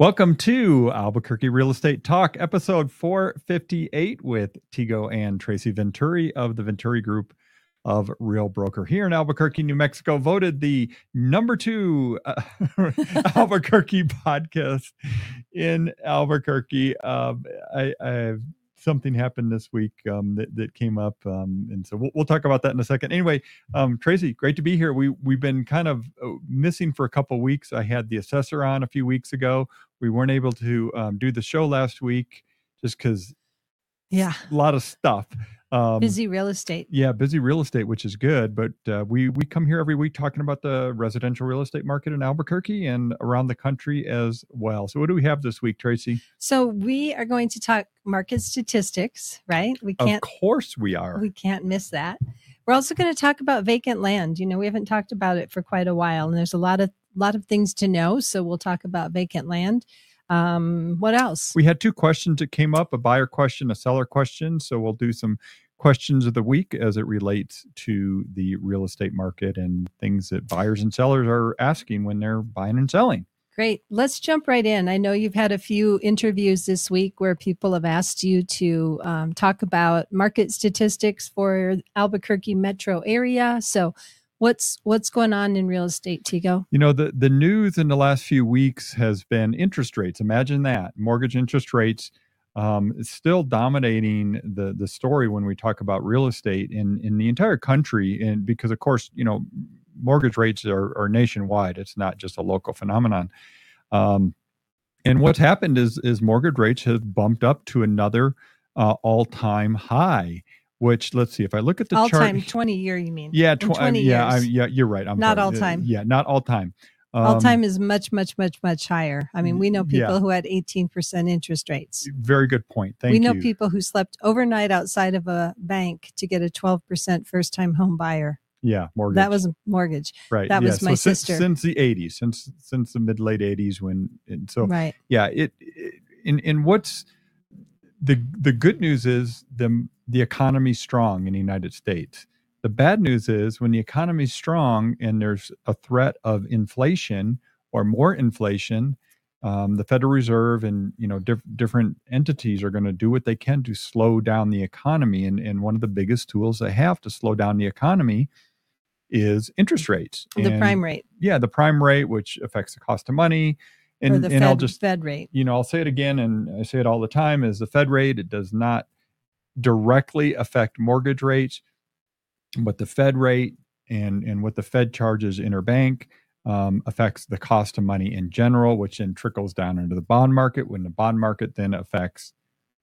Welcome to Albuquerque Real Estate Talk, episode 458 with Tigo and Tracy Venturi of the Venturi Group of Real Broker here in Albuquerque, New Mexico, voted the number two uh, Albuquerque podcast in Albuquerque. Uh, I, I something happened this week um, that, that came up, um, and so we'll, we'll, talk about that in a second. Anyway, um, Tracy, great to be here. We we've been kind of uh, missing for a couple weeks. I had the assessor on a few weeks ago. We weren't able to um, do the show last week just because, yeah, a lot of stuff. Um, busy real estate. Yeah, busy real estate, which is good. But uh, we we come here every week talking about the residential real estate market in Albuquerque and around the country as well. So what do we have this week, Tracy? So we are going to talk market statistics, right? We can't. Of course, we are. We can't miss that. We're also going to talk about vacant land. You know, we haven't talked about it for quite a while, and there's a lot of lot of things to know. So we'll talk about vacant land. Um, what else? We had two questions that came up a buyer question, a seller question. So we'll do some questions of the week as it relates to the real estate market and things that buyers and sellers are asking when they're buying and selling. Great. Let's jump right in. I know you've had a few interviews this week where people have asked you to um, talk about market statistics for Albuquerque metro area. So What's what's going on in real estate, Tigo? You know, the the news in the last few weeks has been interest rates. Imagine that. Mortgage interest rates um, still dominating the the story when we talk about real estate in in the entire country and because of course, you know, mortgage rates are, are nationwide. It's not just a local phenomenon. Um, and what's happened is is mortgage rates have bumped up to another uh, all-time high which let's see if I look at the all chart. time 20 year, you mean? Yeah, tw- 20 yeah, I, yeah, you're right. I'm not sorry. all time. Yeah, not all time. Um, all time is much, much, much, much higher. I mean, we know people yeah. who had 18% interest rates. Very good point. Thank we know people who slept overnight outside of a bank to get a 12% first time home buyer. Yeah, mortgage. That was a mortgage. Right. That yeah. was my so sister. Since, since the 80s, since since the mid late 80s when and so right. yeah, it, it in in what's the the good news is the the economy's strong in the United States. The bad news is when the economy's strong and there's a threat of inflation or more inflation, um, the Federal Reserve and you know diff- different entities are going to do what they can to slow down the economy. And, and one of the biggest tools they have to slow down the economy is interest rates. The and, prime rate. Yeah, the prime rate, which affects the cost of money. And, or the and Fed, I'll just Fed rate. You know, I'll say it again, and I say it all the time: is the Fed rate. It does not directly affect mortgage rates, but the Fed rate and and what the Fed charges interbank um, affects the cost of money in general, which then trickles down into the bond market. When the bond market then affects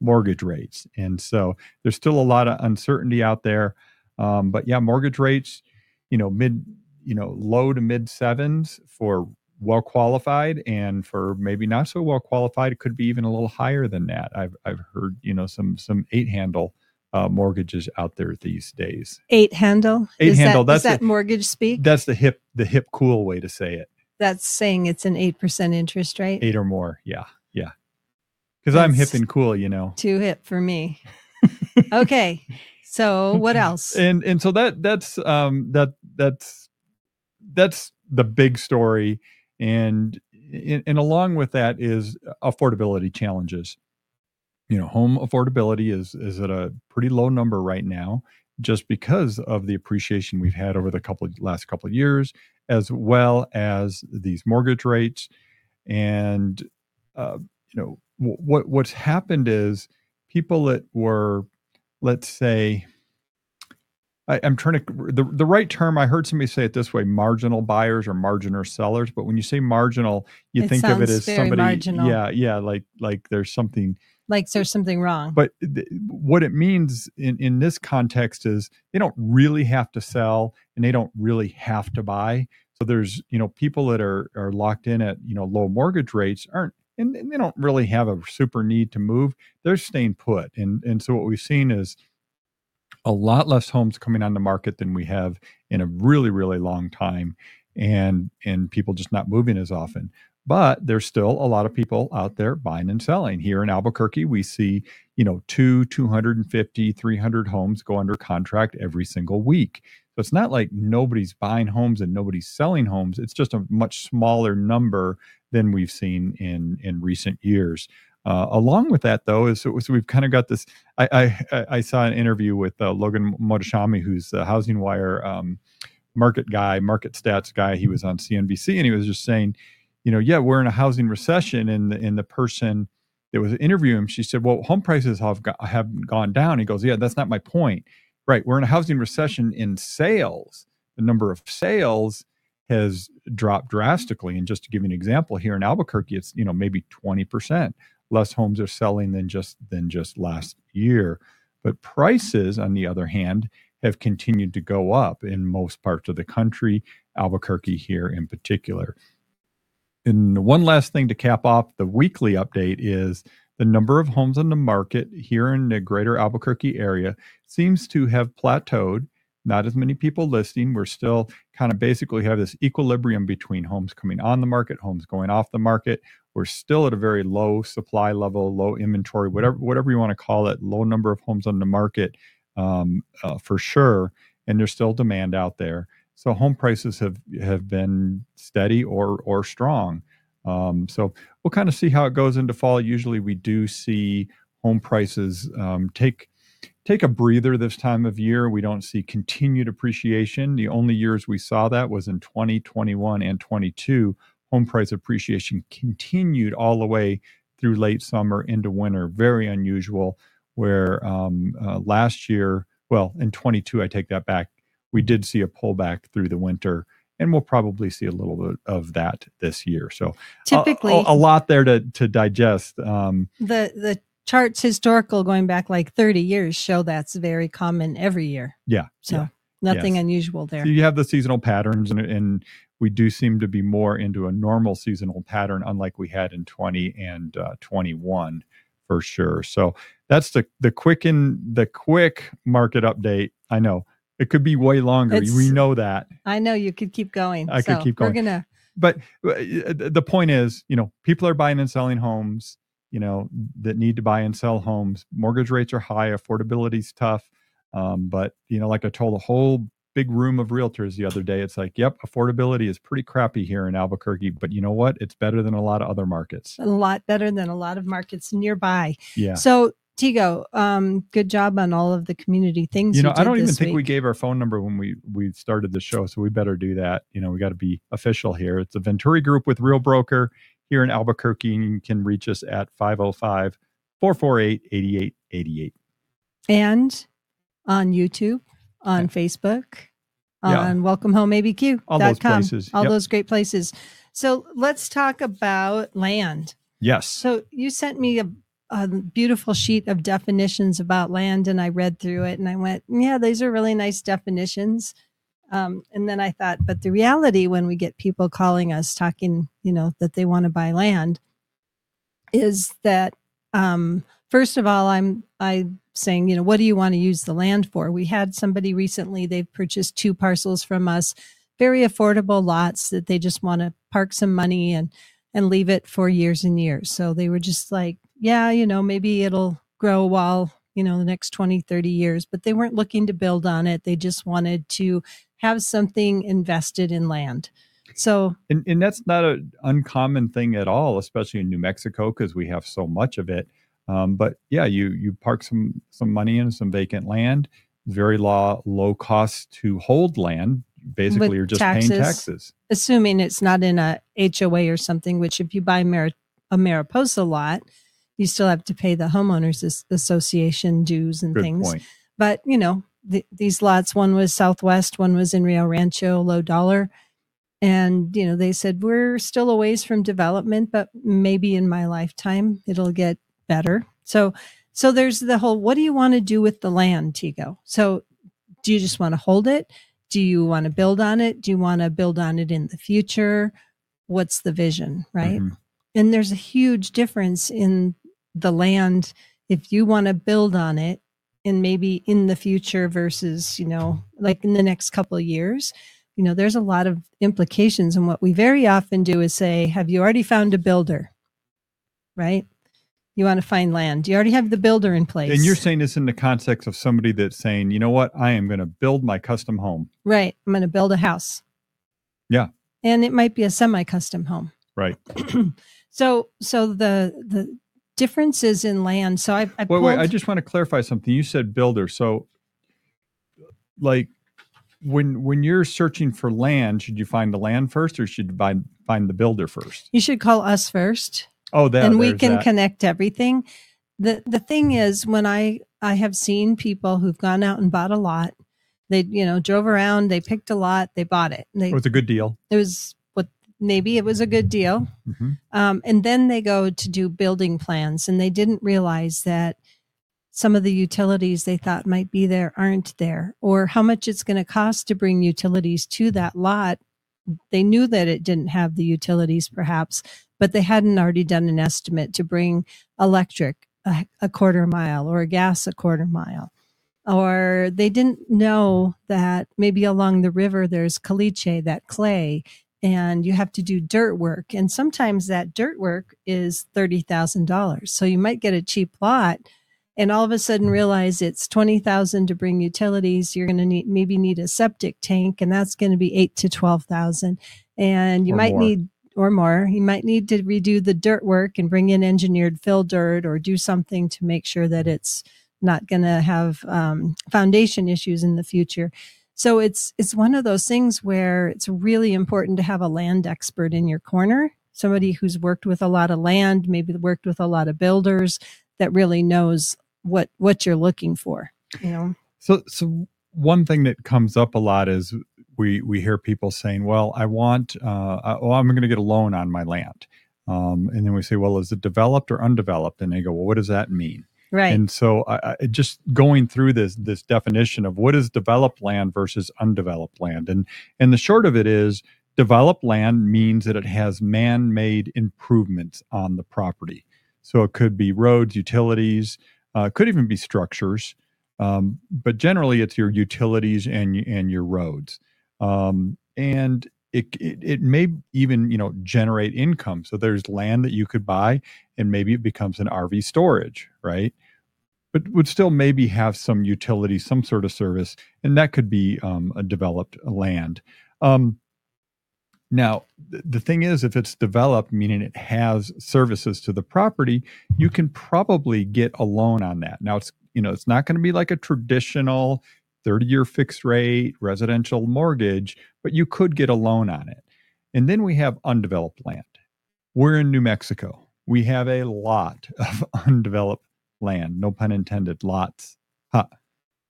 mortgage rates, and so there's still a lot of uncertainty out there. Um, but yeah, mortgage rates, you know, mid, you know, low to mid sevens for well qualified and for maybe not so well qualified it could be even a little higher than that. I've i've heard you know some some eight handle uh, mortgages out there these days. Eight handle? Eight is handle that, that's that the, mortgage speak? That's the hip the hip cool way to say it. That's saying it's an 8% interest rate? Eight or more yeah yeah. Because i'm hip and cool you know. too hip for me. Okay so what else? And and so that that's um that that's that's the big story and and along with that is affordability challenges. You know home affordability is is at a pretty low number right now just because of the appreciation we've had over the couple of, last couple of years as well as these mortgage rates. And uh, you know w- what what's happened is people that were let's say I, am trying to the the right term. I heard somebody say it this way: marginal buyers or marginal sellers. But when you say marginal, you it think of it as somebody. Marginal. Yeah, yeah, like like there's something. Like there's something wrong. But th- what it means in in this context is they don't really have to sell and they don't really have to buy. So there's you know people that are are locked in at you know low mortgage rates aren't and, and they don't really have a super need to move. They're staying put. And and so what we've seen is a lot less homes coming on the market than we have in a really really long time and and people just not moving as often but there's still a lot of people out there buying and selling here in albuquerque we see you know two 250 300 homes go under contract every single week So it's not like nobody's buying homes and nobody's selling homes. It's just a much smaller number than we've seen in in recent years. Uh, along with that, though, is so, we've kind of got this. I, I, I saw an interview with uh, Logan Mohtashami, who's the Housing Wire um, market guy, market stats guy. He was on CNBC, and he was just saying, you know, yeah, we're in a housing recession, and the, and the person that was interviewing him, she said, well, home prices have got, have gone down. He goes, yeah, that's not my point. Right, we're in a housing recession in sales. The number of sales has dropped drastically. And just to give you an example, here in Albuquerque, it's you know maybe twenty percent less homes are selling than just than just last year. But prices, on the other hand, have continued to go up in most parts of the country, Albuquerque here in particular. And one last thing to cap off the weekly update is the number of homes on the market here in the greater Albuquerque area seems to have plateaued. Not as many people listing. We're still kind of basically have this equilibrium between homes coming on the market, homes going off the market. We're still at a very low supply level, low inventory, whatever whatever you want to call it, low number of homes on the market um, uh, for sure. And there's still demand out there. So home prices have have been steady or or strong. Um, so we'll kind of see how it goes into fall. Usually, we do see home prices um, take take a breather this time of year. We don't see continued appreciation. The only years we saw that was in 2021 and 22. Home price appreciation continued all the way through late summer into winter. Very unusual. Where um, uh, last year, well, in 22, I take that back. We did see a pullback through the winter and we'll probably see a little bit of that this year. So typically, a, a, a lot there to to digest. Um, the the charts historical going back like 30 years show that's very common every year. Yeah. So yeah, nothing yes. unusual there. So you have the seasonal patterns, and, and we do seem to be more into a normal seasonal pattern, unlike we had in 20 and uh, 21 for sure. So that's the the quick in the quick market update. I know it could be way longer. It's, we know that. I know you could keep going. I so could keep going. We're gonna. But uh, the point is, you know, people are buying and selling homes. You know that need to buy and sell homes. Mortgage rates are high. Affordability is tough. Um, but you know, like I told a whole big room of realtors the other day, it's like, yep, affordability is pretty crappy here in Albuquerque. But you know what? It's better than a lot of other markets. A lot better than a lot of markets nearby. Yeah. So Tigo, um, good job on all of the community things. You know, you I don't even think week. we gave our phone number when we we started the show, so we better do that. You know, we got to be official here. It's a Venturi Group with Real Broker here in Albuquerque, and you can reach us at 505 448 8888. And on YouTube, on yeah. Facebook, on yeah. Welcome Home ABQ. All those places. All yep. those great places. So let's talk about land. Yes. So you sent me a a beautiful sheet of definitions about land and I read through it and I went, yeah, these are really nice definitions. Um, and then I thought, but the reality when we get people calling us talking, you know, that they want to buy land is that, um, first of all, I'm, I saying, you know, what do you want to use the land for? We had somebody recently, they've purchased two parcels from us, very affordable lots that they just want to park some money and, and leave it for years and years. So they were just like, yeah, you know, maybe it'll grow while, you know, the next 20, 30 years, but they weren't looking to build on it. They just wanted to have something invested in land. So, and, and that's not an uncommon thing at all, especially in New Mexico, because we have so much of it. Um, but yeah, you you park some some money in some vacant land. Very low low cost to hold land. Basically, With you're just taxes, paying taxes. Assuming it's not in a HOA or something. Which, if you buy Mar- a Mariposa lot, you still have to pay the homeowners association dues and Good things. Point. But you know, the, these lots, one was Southwest, one was in Rio Rancho, low dollar. And, you know, they said, we're still a ways from development, but maybe in my lifetime it'll get better. So, so there's the whole, what do you want to do with the land, Tigo? So do you just want to hold it? Do you want to build on it? Do you want to build on it in the future? What's the vision? Right. Mm-hmm. And there's a huge difference in the land if you want to build on it and maybe in the future versus you know like in the next couple of years you know there's a lot of implications and what we very often do is say have you already found a builder right You want to find land. You already have the builder in place. And you're saying this in the context of somebody that's saying, you know what, I am going to build my custom home. right. I'm going to build a house. Yeah. And it might be a semi-custom home. Right. so so the the differences in land. So I, I Wait, pulled, wait. I just want to clarify something. You said builder. So, like, when when you're searching for land, should you find the land first, or should you find find the builder first? you should call us first. Oh, that. and we can that. connect everything. The the thing is when I I have seen people who've gone out and bought a lot, they you know drove around, they picked a lot, they bought it. They, It was a good deal. it was what maybe it was a good deal. hmm Um, and then they go to do building plans and they didn't realize that some of the utilities they thought might be there aren't there or how much it's going to cost to bring utilities to that lot. They knew that it didn't have the utilities perhaps, but they hadn't already done an estimate to bring electric a, a quarter mile or gas a quarter mile. Or they didn't know that maybe along the river there's caliche, that clay, and you have to do dirt work. And sometimes that dirt work is $30,000. So you might get a cheap lot and all of a sudden realize it's 20,000 to bring utilities. You're going to need, maybe need a septic tank and that's going to be eight to 12,000. And you Or might more. need, or more, you might need to redo the dirt work and bring in engineered fill dirt or do something to make sure that it's not going to have um, foundation issues in the future. So it's it's one of those things where it's really important to have a land expert in your corner, somebody who's worked with a lot of land, maybe worked with a lot of builders that really knows what what you're looking for. You know, So, so one thing that comes up a lot is we we hear people saying, "Well, I want, uh, I, well, I'm going to get a loan on my land," um, and then we say, "Well, is it developed or undeveloped?" And they go, "Well, what does that mean?" right? And so, I, I just going through this this definition of what is developed land versus undeveloped land, and and the short of it is, developed land means that it has man made improvements on the property. So it could be roads, utilities, uh, could even be structures, um, but generally it's your utilities and and your roads, um, and it, it it may even you know generate income. So there's land that you could buy, and maybe it becomes an RV storage, right? But would still maybe have some utility, some sort of service, and that could be um, a developed land. Um, now, th- the thing is, if it's developed, meaning it has services to the property, you can probably get a loan on that. Now, it's you know it's not going to be like a traditional 30-year fixed rate residential mortgage, but you could get a loan on it. And then we have undeveloped land. We're in New Mexico. We have a lot of undeveloped land. No pun intended. Lots. Huh.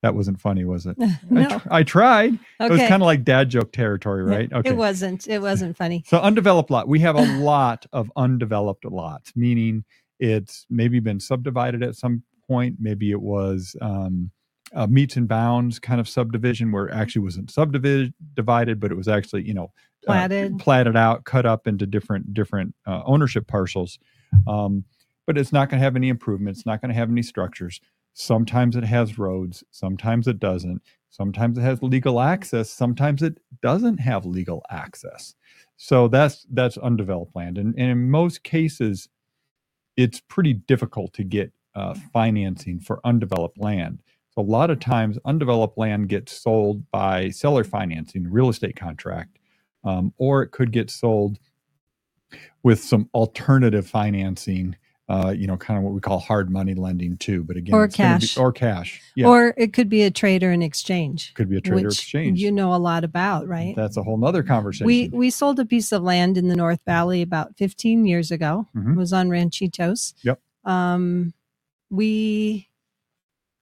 That wasn't funny, was it? I, no, tr- I tried. It was kind of like dad joke territory, right? Okay. It wasn't. It wasn't funny. So undeveloped lot. We have a lot of undeveloped lots, meaning it's maybe been subdivided at some point. Maybe it was um, a meets and bounds kind of subdivision where it actually wasn't subdivided, but it was actually you know uh, Platted. platted out, cut up into different different uh, ownership parcels. Um, but it's not going to have any improvements. Not going to have any structures. Sometimes it has roads. Sometimes it doesn't. Sometimes it has legal access. Sometimes it doesn't have legal access. So that's that's undeveloped land, and, and in most cases, it's pretty difficult to get uh, financing for undeveloped land. A lot of times, undeveloped land gets sold by seller financing, real estate contract, um, or it could get sold with some alternative financing. Uh, you know, kind of what we call hard money lending too. But again, Or cash. be, or cash. Yeah, Or it could be a trade or an exchange, could be a trade or exchange. you know a lot about, right? That's a whole nother conversation. We we sold a piece of land in the North Valley about 15 years ago. Mhm. It was on Ranchitos. Yep. Um, we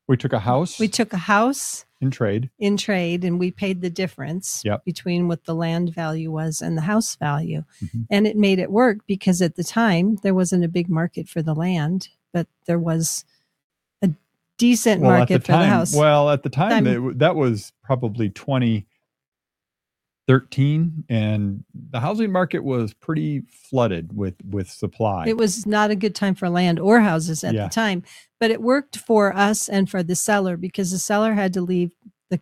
we took a house we took a house in trade. in trade and we paid the difference Yep. between what the land value was and the house value. Mhm. And it made it work because at the time there wasn't a big market for the land, but there was a decent Well, market the for the house. well, at the time, Time- that was probably 2013, and the housing market was pretty flooded with with supply. It was not a good time for land or houses at Yeah. the time, but it worked for us and for the seller because the seller had to leave the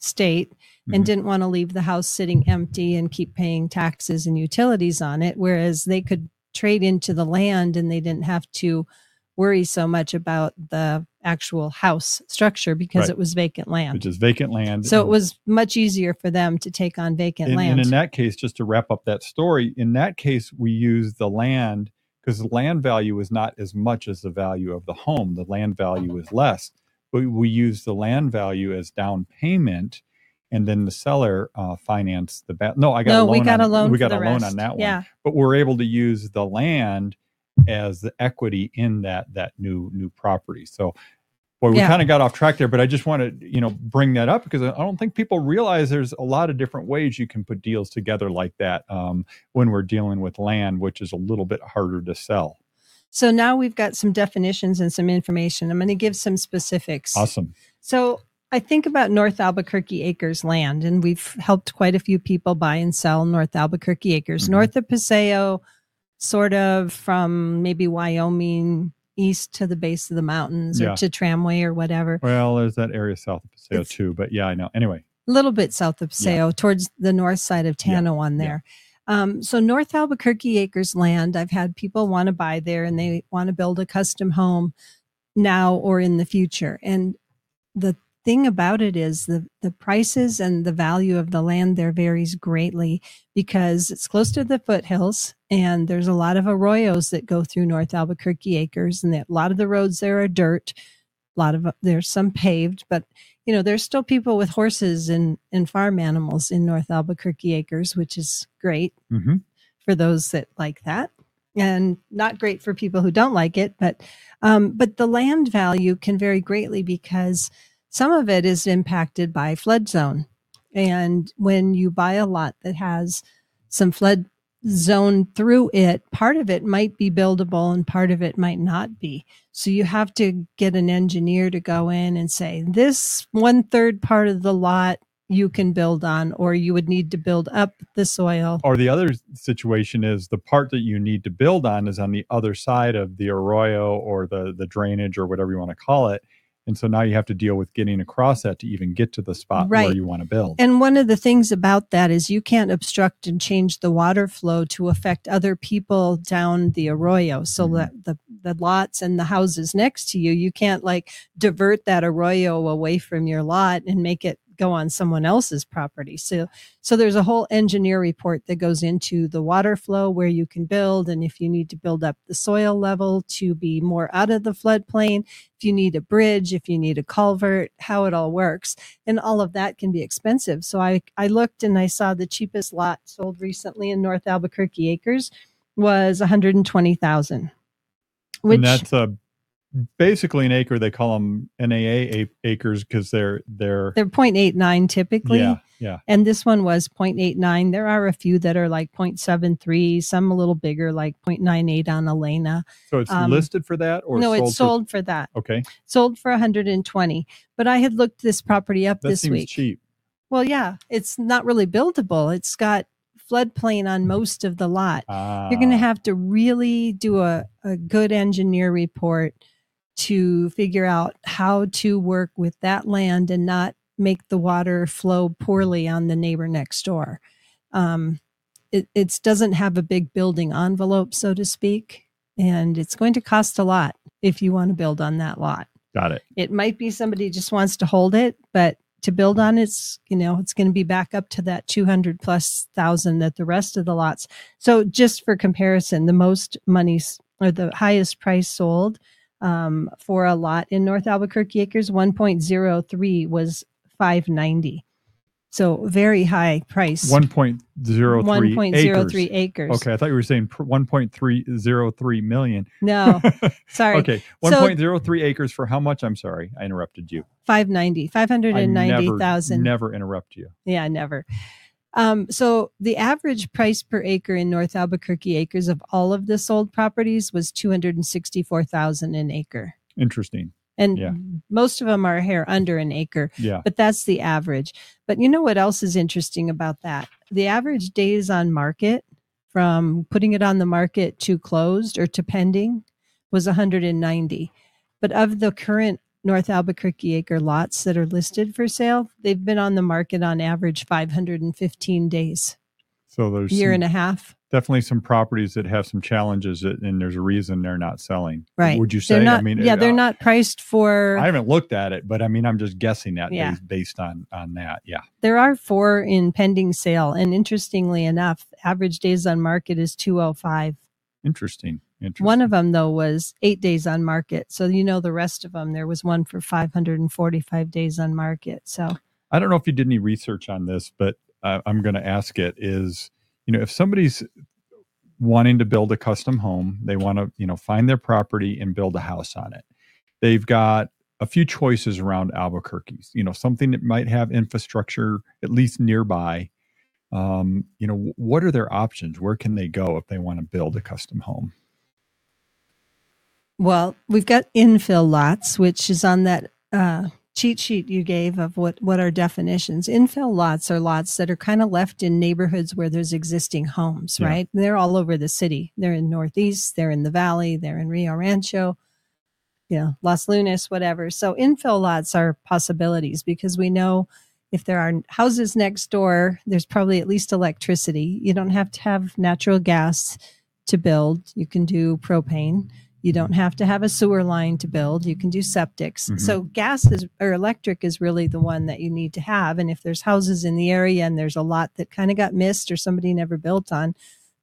state and Mhm. didn't want to leave the house sitting empty and keep paying taxes and utilities on it. Whereas they could trade into the land and they didn't have to worry so much about the actual house structure because Right. it was vacant land. which is vacant land. So it was much easier for them to take on vacant and, land. and in that case, just to wrap up that story, in that case, we use the land because the land value is not as much as the value of the home. The land value is less, but we use the land value as down payment, and then the seller uh, finance the ba- No, I got no, a loan. we got on, a loan. We got a loan rest. on that one. Yeah. But we're able to use the land as the equity in that that new new property. So. Boy, we Yeah. kind of got off track there, but I just want to, you know, bring that up because I don't think people realize there's a lot of different ways you can put deals together like that um, when we're dealing with land, which is a little bit harder to sell. So now we've got some definitions and some information. I'm going to give some specifics. Awesome. So I think about North Albuquerque Acres land, and we've helped quite a few people buy and sell North Albuquerque Acres, Mhm. north of Paseo, sort of from maybe Wyoming east to the base of the mountains Yeah. or to Tramway or whatever. Well, there's that area south of Paseo It's- too, but yeah, I know. Anyway, a little bit south of Paseo, towards the north side of Yeah, Tano on yeah. there. Um, so North Albuquerque Acres land, I've had people want to buy there and they want to build a custom home now or in the future. And the thing about it is the the prices and the value of the land there varies greatly because it's close to the foothills and there's a lot of arroyos that go through North Albuquerque Acres and that a lot of the roads there are dirt. A lot of there's some paved, but you know, there's still people with horses and, and farm animals in North Albuquerque Acres, which is great hmm for those that like that and not great for people who don't like it. But, um, but the land value can vary greatly because some of it is impacted by flood zone. And when you buy a lot that has some flood zone through it, part of it might be buildable and part of it might not be. So you have to get an engineer to go in and say, this one third part of the lot you can build on, or you would need to build up the soil. or the other situation is the part that you need to build on is on the other side of the arroyo or the the drainage or whatever you want to call it. And so now you have to deal with getting across that to even get to the spot where you want to build. And one of the things about that is you can't obstruct and change the water flow to affect other people down the arroyo. So Mhm. that the, the lots and the houses next to you, you can't like divert that arroyo away from your lot and make it go on someone else's property. So so there's a whole engineer report that goes into the water flow where you can build and if you need to build up the soil level to be more out of the floodplain, if you need a bridge, if you need a culvert, how it all works and all of that can be expensive. So I, I looked and I saw the cheapest lot sold recently in North Albuquerque Acres was 120,000. Which and that's uh, basically an acre. They call them NAA acres because they're they're they're 0.89 typically. yeah yeah And this one was 0.89. There are a few that are like 0.73, some a little bigger, like 0.98 on Elena. so it's Um, listed for that or no, sold it's sold for that. okay Sold for 120. But I had looked this property up that this week. cheap Well, yeah, it's not really buildable. It's got floodplain on most of the lot. You're going to Ah, have to really do a, a good engineer report to figure out how to work with that land and not make the water flow poorly on the neighbor next door. Um, it it's, doesn't have a big building envelope, so to speak, and it's going to cost a lot if you want to build on that lot. got it It might be somebody just wants to hold it, but to build on it's you know it's going to be back up to that 200 plus thousand that the rest of the lots so just for comparison the most monies or the highest price sold um, for a lot in north albuquerque acres 1.03 was 590 so very high price 1.03 1.03 acres. acres Okay, I thought you were saying pr- 1.303 million. no sorry Okay, So- 1.03 acres for how much? I'm sorry, I interrupted you. 590 I never, never interrupt you. Yeah, never. Um, so the average price per acre in North Albuquerque acres of all of the sold properties was two hundred and sixty-four thousand an acre, Interesting. and Yeah. most of them are here under an acre. Yeah. But that's the average. But you know what else is interesting about that? The average days on market from putting it on the market to closed or to pending was 190. But of the current North Albuquerque acre lots that are listed for sale, they've been on the market on average 515 days, So there's year some, and a half. definitely some properties that have some challenges that, and there's a reason they're not selling. Right. Would you say? Not, I mean, yeah, they're uh, not priced for. I haven't looked at it, but I mean, I'm just guessing that Yeah. based, based on on that. Yeah. there are four in pending sale, and interestingly enough, average days on market is 205. Interesting. One of them though was eight days on market, so you know the rest of them. There was one for 545 days on market. So I don't know if you did any research on this, but uh, I'm going to ask it is, you know, if somebody's wanting to build a custom home, they want to, you know, find their property and build a house on it. They've got a few choices around Albuquerque, you know, something that might have infrastructure at least nearby. Um, you know, what are their options? Where can they go if they want to build a custom home? Well, we've got infill lots, which is on that uh, cheat sheet you gave of what what are definitions. Infill lots are lots that are kind of left in neighborhoods where there's existing homes, Yeah. right? They're all over the city. They're in Northeast, they're in the Valley, they're in Rio Rancho, you know, Las Lunas, whatever. So infill lots are possibilities because we know if there are houses next door, there's probably at least electricity. You don't have to have natural gas to build. You can do propane. You don't have to have a sewer line to build. You can do septics. Mhm. So gas is or electric is really the one that you need to have. And if there's houses in the area and there's a lot that kind of got missed or somebody never built on,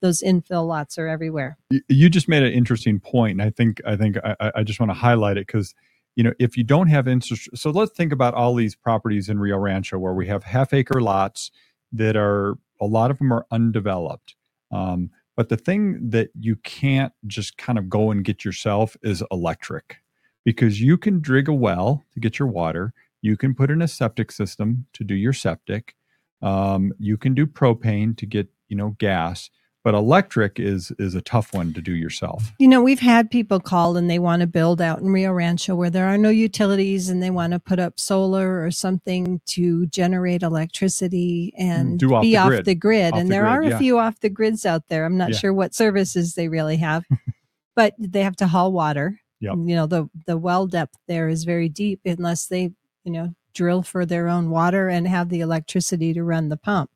those infill lots are everywhere. You just made an interesting point and i think i think i, I- I just want to highlight it because you know if you don't have interest so let's think about all these properties in rio rancho where we have half acre lots that are a lot of them are undeveloped um, but the thing that you can't just kind of go and get yourself is electric. Because you can dig a well to get your water you can put in a septic system to do your septic um, you can do propane to get you know gas but electric is is a tough one to do yourself You know, we've had people call and they want to build out in Rio Rancho where there are no utilities and they want to put up solar or something to generate electricity and mm, Do off be the off the grid. Off and the there grid, are yeah. a few off the grids out there. I'm not Yeah. sure what services they really have, but they have to haul water. Yep. You know, the the well depth there is very deep unless they, you know, drill for their own water and have the electricity to run the pump.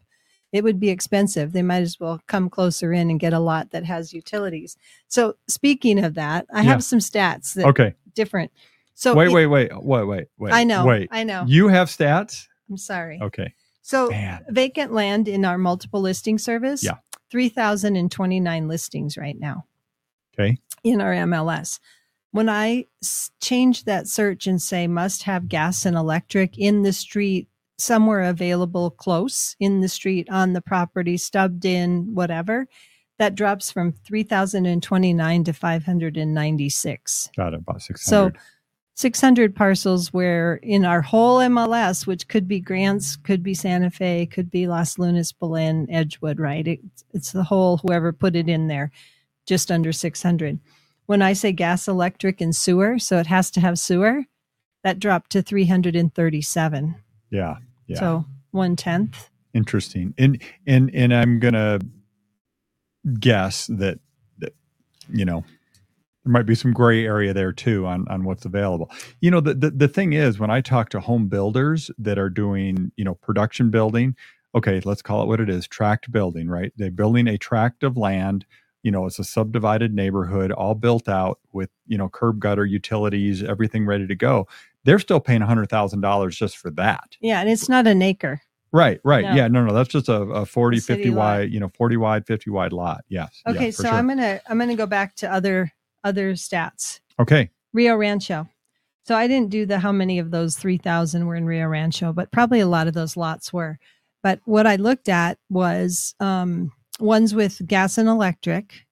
It would be expensive. They might as well come closer in and get a lot that has utilities. So speaking of that, I Yeah. have some stats that okay different. So wait it- wait wait wait wait wait I know. wait I know. you have stats I'm sorry. okay So man vacant land in our multiple listing service. Yeah. 3,029 listings right now. Okay. In our MLS. When I change that search and say must have gas and electric in the street, somewhere available close in the street, on the property, stubbed in, whatever, that drops from 3,029 to 596. got it about 600 So 600 parcels where in our whole MLS, which could be Grants, could be Santa Fe, could be Las Lunas, Belen, Edgewood, right? It, it's the whole, whoever put it in there, just under 600. When I say gas, electric, and sewer, so it has to have sewer, that dropped to 337. yeah yeah. So one tenth. interesting. And and and i'm gonna guess that, that you know there might be some gray area there too on on what's available. You know the, the the thing is when i talk to home builders that are doing you know production building okay let's call it what it is tract building right? They're building a tract of land you know it's a subdivided neighborhood all built out with you know curb gutter utilities everything ready to go they're still paying $100000 just for that Yeah, and it's not an acre. Right, right. No. Yeah, no, no, that's just a, a 40, A city 50 lot. wide, you know, 40 wide, 50 wide lot. Yes. Okay, for so sure. I'm gonna I'm gonna go back to other other stats. Okay. Rio Rancho. So I didn't do the how many of those 3,000 were in Rio Rancho, but probably a lot of those lots were. But what I looked at was um, ones with gas and electric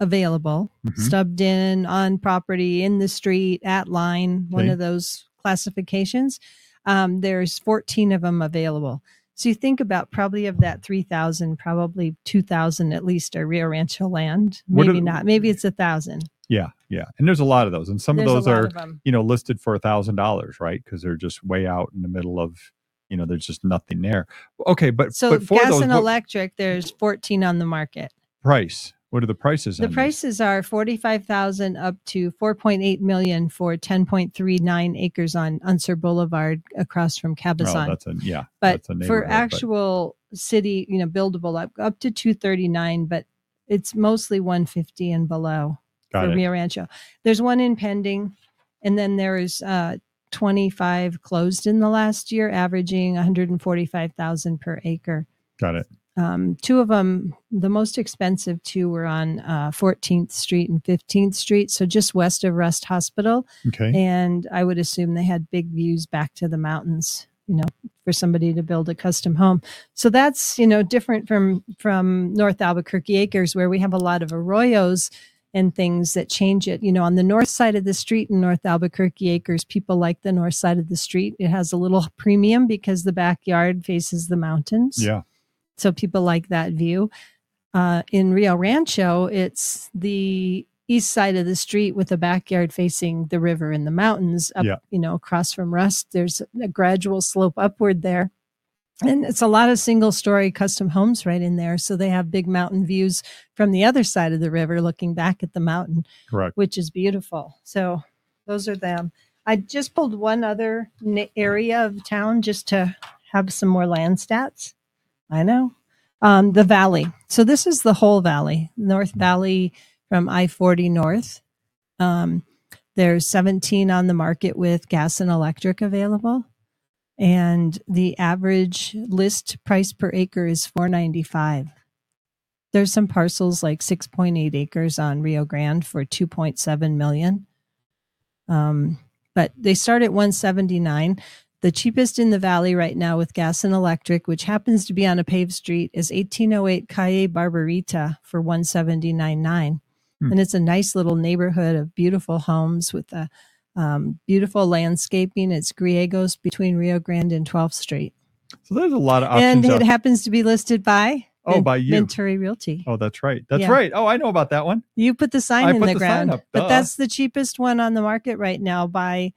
available, Mhm. stubbed in on property, in the street, at line, one of those classifications. Um, there's 14 of them available. So you think about probably of that 3,000, probably 2,000 at least are Rio Rancho land. What are Maybe not. Maybe it's a thousand. Yeah, yeah. And there's a lot of those. And some There's of those are, of you know, listed for a thousand dollars, right? Because they're just way out in the middle of, you know, there's just nothing there. Okay, but So but for gas those and electric, there's 14 on the market. price, what are the prices? The on these? prices are 45,000 up to 4.8 million for 10.39 acres on Unser Boulevard across from Oh, Cabezon. that's a yeah. but that's a for neighborhood, but- actual city, you know, buildable up, up to 239, but It's mostly 150 and below Got for it. Rio Rancho. There's one in pending, and then there's uh, 25 closed in the last year, averaging 145,000 per acre. Got it. Um, two of them, the most expensive two, were on uh, 14th Street and 15th Street, so just west of Rust Hospital. Okay. And I would assume they had big views back to the mountains, you know, for somebody to build a custom home. So that's you know different from from North Albuquerque Acres, where we have a lot of arroyos and things that change it. You know, on the north side of the street in North Albuquerque Acres, people like the north side of the street. It has a little premium because the backyard faces the mountains. Yeah. So people like that view. Uh, in Rio Rancho, it's the east side of the street with a backyard facing the river and the mountains up, Yeah. you know, across from Rust. There's a gradual slope upward there. And it's a lot of single story custom homes right in there. So they have big mountain views from the other side of the river looking back at the mountain Correct. which is beautiful. So those are them. I just pulled one other area of town just to have some more land stats. I know. Um, the valley. So this is the whole valley, North Valley from I 40 North. Um, there's 17 on the market with gas and electric available. And the average list price per acre is 495. There's some parcels like 6.8 acres on Rio Grande for 2.7 million. Um, but they start at 179. The cheapest in the valley right now with gas and electric, which happens to be on a paved street, is 1808 Calle Barbarita for 179.9. Hmm. And it's a nice little neighborhood of beautiful homes with a um, beautiful landscaping. It's Griegos between Rio Grande and 12th Street. So there's a lot of options. And it out- happens to be listed by Oh, by you. Venturi Realty. oh, that's right. That's Yeah. right. Oh, I know about that one. You put the sign I in the ground, but that's the cheapest one on the market right now by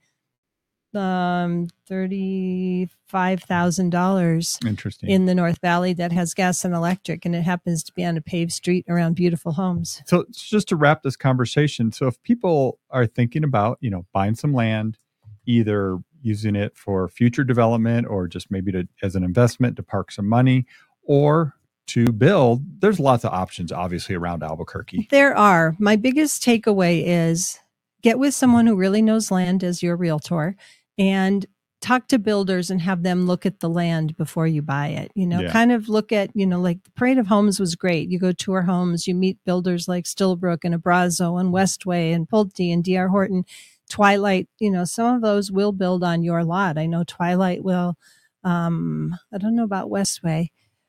um thirty five thousand dollars Interesting. in the North Valley that has gas and electric, and it happens to be on a paved street around beautiful homes. so just to wrap this conversation so if people are thinking about you know buying some land either using it for future development or just maybe to as an investment to park some money or to build there's lots of options obviously around albuquerque There are. My biggest takeaway is get with someone who really knows land as your realtor and talk to builders and have them look at the land before you buy it. You know, Yeah. kind of look at, you know, like the Parade of Homes was great. You go tour homes, you meet builders like Stillbrooke and Abrazo and Westway and Pulte and DR Horton. Twilight, you know, some of those will build on your lot. I know Twilight will. Um, I don't know about Westway.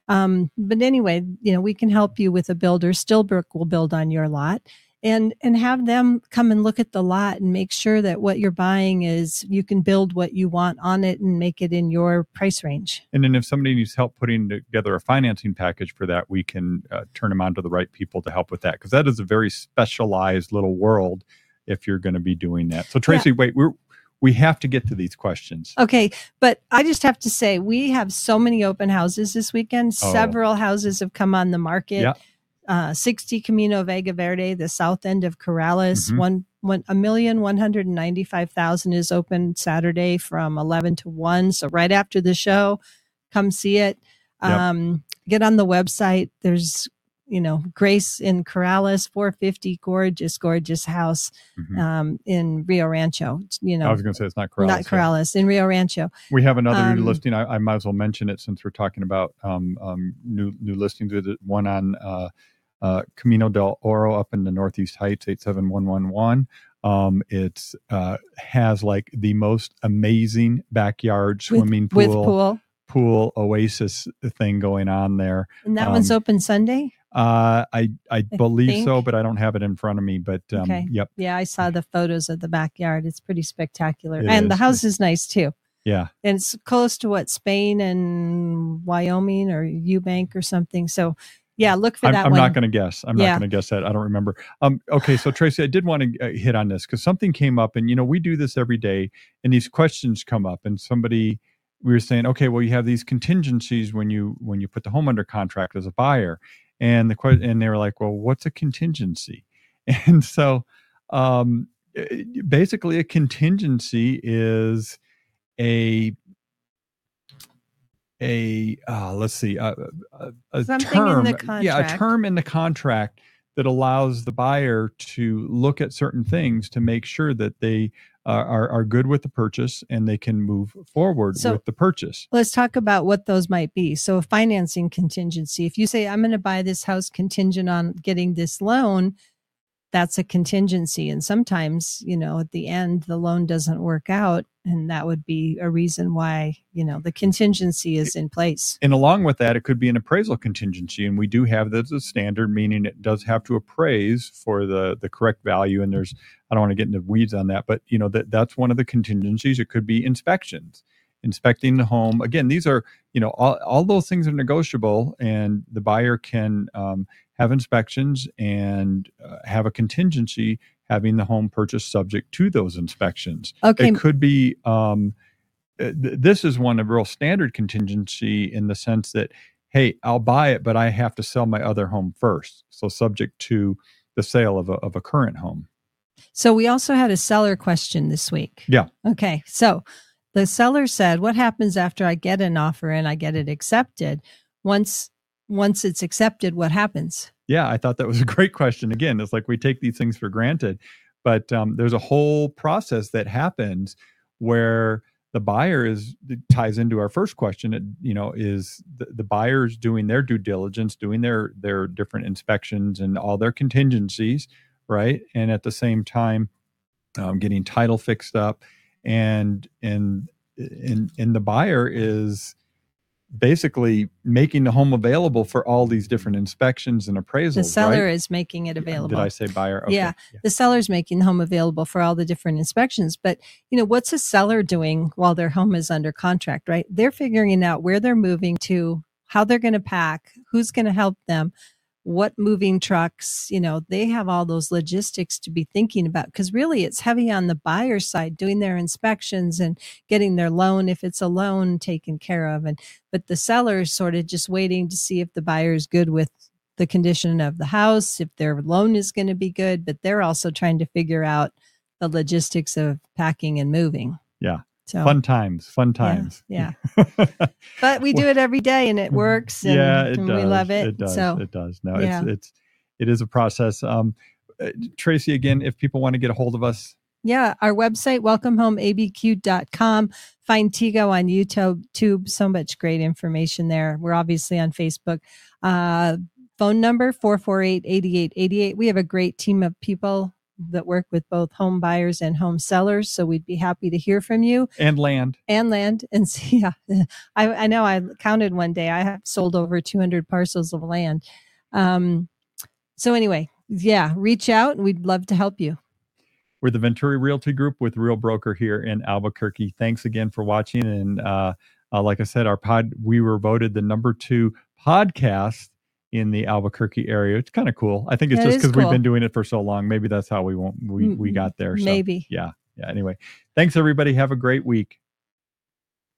Um, but anyway, you know, we can help you with a builder. Stillbrooke will build on your lot and and have them come and look at the lot and make sure that what you're buying is you can build what you want on it and make it in your price range. and then if somebody needs help putting together a financing package for that we can uh, turn them on to the right people to help with that because that is a very specialized little world if you're going to be doing that so tracy wait we're we have to get to these questions Okay, but I just have to say we have so many open houses this weekend. Oh. Several houses have come on the market. Yeah. Uh, 60 Camino Vega Verde, the south end of Corrales, Mhm. one one a million one hundred and ninety five thousand is open Saturday from eleven to one. So right after the show, come see it. Yep. Um, get on the website. There's you know Grace in Corrales, four fifty, gorgeous, gorgeous house Mhm. um, in Rio Rancho. You know, i was going to say it's not correct not Corrales in Rio Rancho. We have another new Um, listing. I, I might as well mention it since we're talking about um, um, new new listings. One on uh, uh, Camino del Oro up in the Northeast Heights, eight seven one one one. Um, it's uh, has like the most amazing backyard swimming with pool, pool, pool oasis thing going on there. and that one's um, open Sunday. Uh, I I believe so, but I don't have it in front of me. But um, Okay. yep, Yeah, I saw the photos of the backyard. It's pretty spectacular, It and the house is nice too. yeah, And it's close to what Spain and Wyoming or Eubank or something. So, yeah, look for I'm, that I'm one. not going to guess. I'm Yeah. not going to guess that. I don't remember. Um, okay, so Tracy, I did want to uh, hit on this because something came up, and you know we do this every day, and these questions come up, and somebody we were saying, okay, well you have these contingencies when you when you put the home under contract as a buyer, and the que- and they were like, well, what's a contingency? And so, um, eh, basically, a contingency is a a uh, let's see a, a, a Something in term yeah a term in the contract that allows the buyer to look at certain things to make sure that they are, are good with the purchase and they can move forward So- with the purchase. Let's talk about what those might be. So, a financing contingency. If you say, I'm going to buy this house contingent on getting this loan, that's a contingency. And sometimes, you know, at the end, the loan doesn't work out. And that would be a reason why, you know, the contingency is in place. And along with that, it could be an appraisal contingency, and we do have that as a standard, meaning it does have to appraise for the the correct value. And there's, I don't want to get into weeds on that, but you know that that's one of the contingencies. It could be inspections, inspecting the home. Again, these are you know all all those things are negotiable, and the buyer can um, have inspections and uh, have a contingency having the home purchased subject to those inspections. Okay. It could be. Um, uh, th- this is one of real standard contingency in the sense that, hey, I'll buy it, but I have to sell my other home first. So subject to the sale of a of a current home. So we also had a seller question this week. Yeah. Okay. So the seller said, "What happens after I get an offer and I get it accepted? Once once it's accepted, what happens?" Yeah, I thought that was a great question. Again, it's like we take these things for granted, but um, there's a whole process that happens where the buyer is ties into our first question. It, you know, is the, the buyers doing their due diligence, doing their their different inspections and all their contingencies, right? And at the same time, um, getting title fixed up, and and and and the buyer is basically making the home available for all these different inspections and appraisals. The seller right? is making it available. Did I say buyer? Yeah. the seller's making the home available for all the different inspections. But, you know, what's a seller doing while their home is under contract, right? They're figuring out where they're moving to, how they're going to pack, who's going to help them, what moving trucks, you know, they have all those logistics to be thinking about because really it's heavy on the buyer side doing their inspections and getting their loan if it's a loan taken care of and but the seller's sort of just waiting to see if the buyer is good with the condition of the house, if their loan is going to be good, but they're also trying to figure out the logistics of packing and moving. Yeah. So Fun times, fun times. Yeah. but we do it every day and it works and, yeah, it and does. we love it. It does. So it does. No, yeah. it's it's it is a process. Um, uh, Tracy, again, if people want to get a hold of us, yeah, our website, welcomehomeabq.com. Find Tigo on YouTube. Tube. So much great information there. We're obviously on Facebook. Uh, phone number 448-8888. We have a great team of people that work with both home buyers and home sellers. So we'd be happy to hear from you and land. and land and see. Yeah, I, I know I counted one day. I have sold over 200 parcels of land. Um, so anyway, yeah, reach out and we'd love to help you. We're the Venturi Realty Group with Real Broker here in Albuquerque. Thanks again for watching. And uh, uh, like I said, our pod, we were voted the number two podcast in the Albuquerque area. It's kind of cool. I think it's That just because we've been doing it for so long. Maybe that's how we won't we we got there. So, Maybe. yeah, yeah. Anyway, thanks everybody. Have a great week.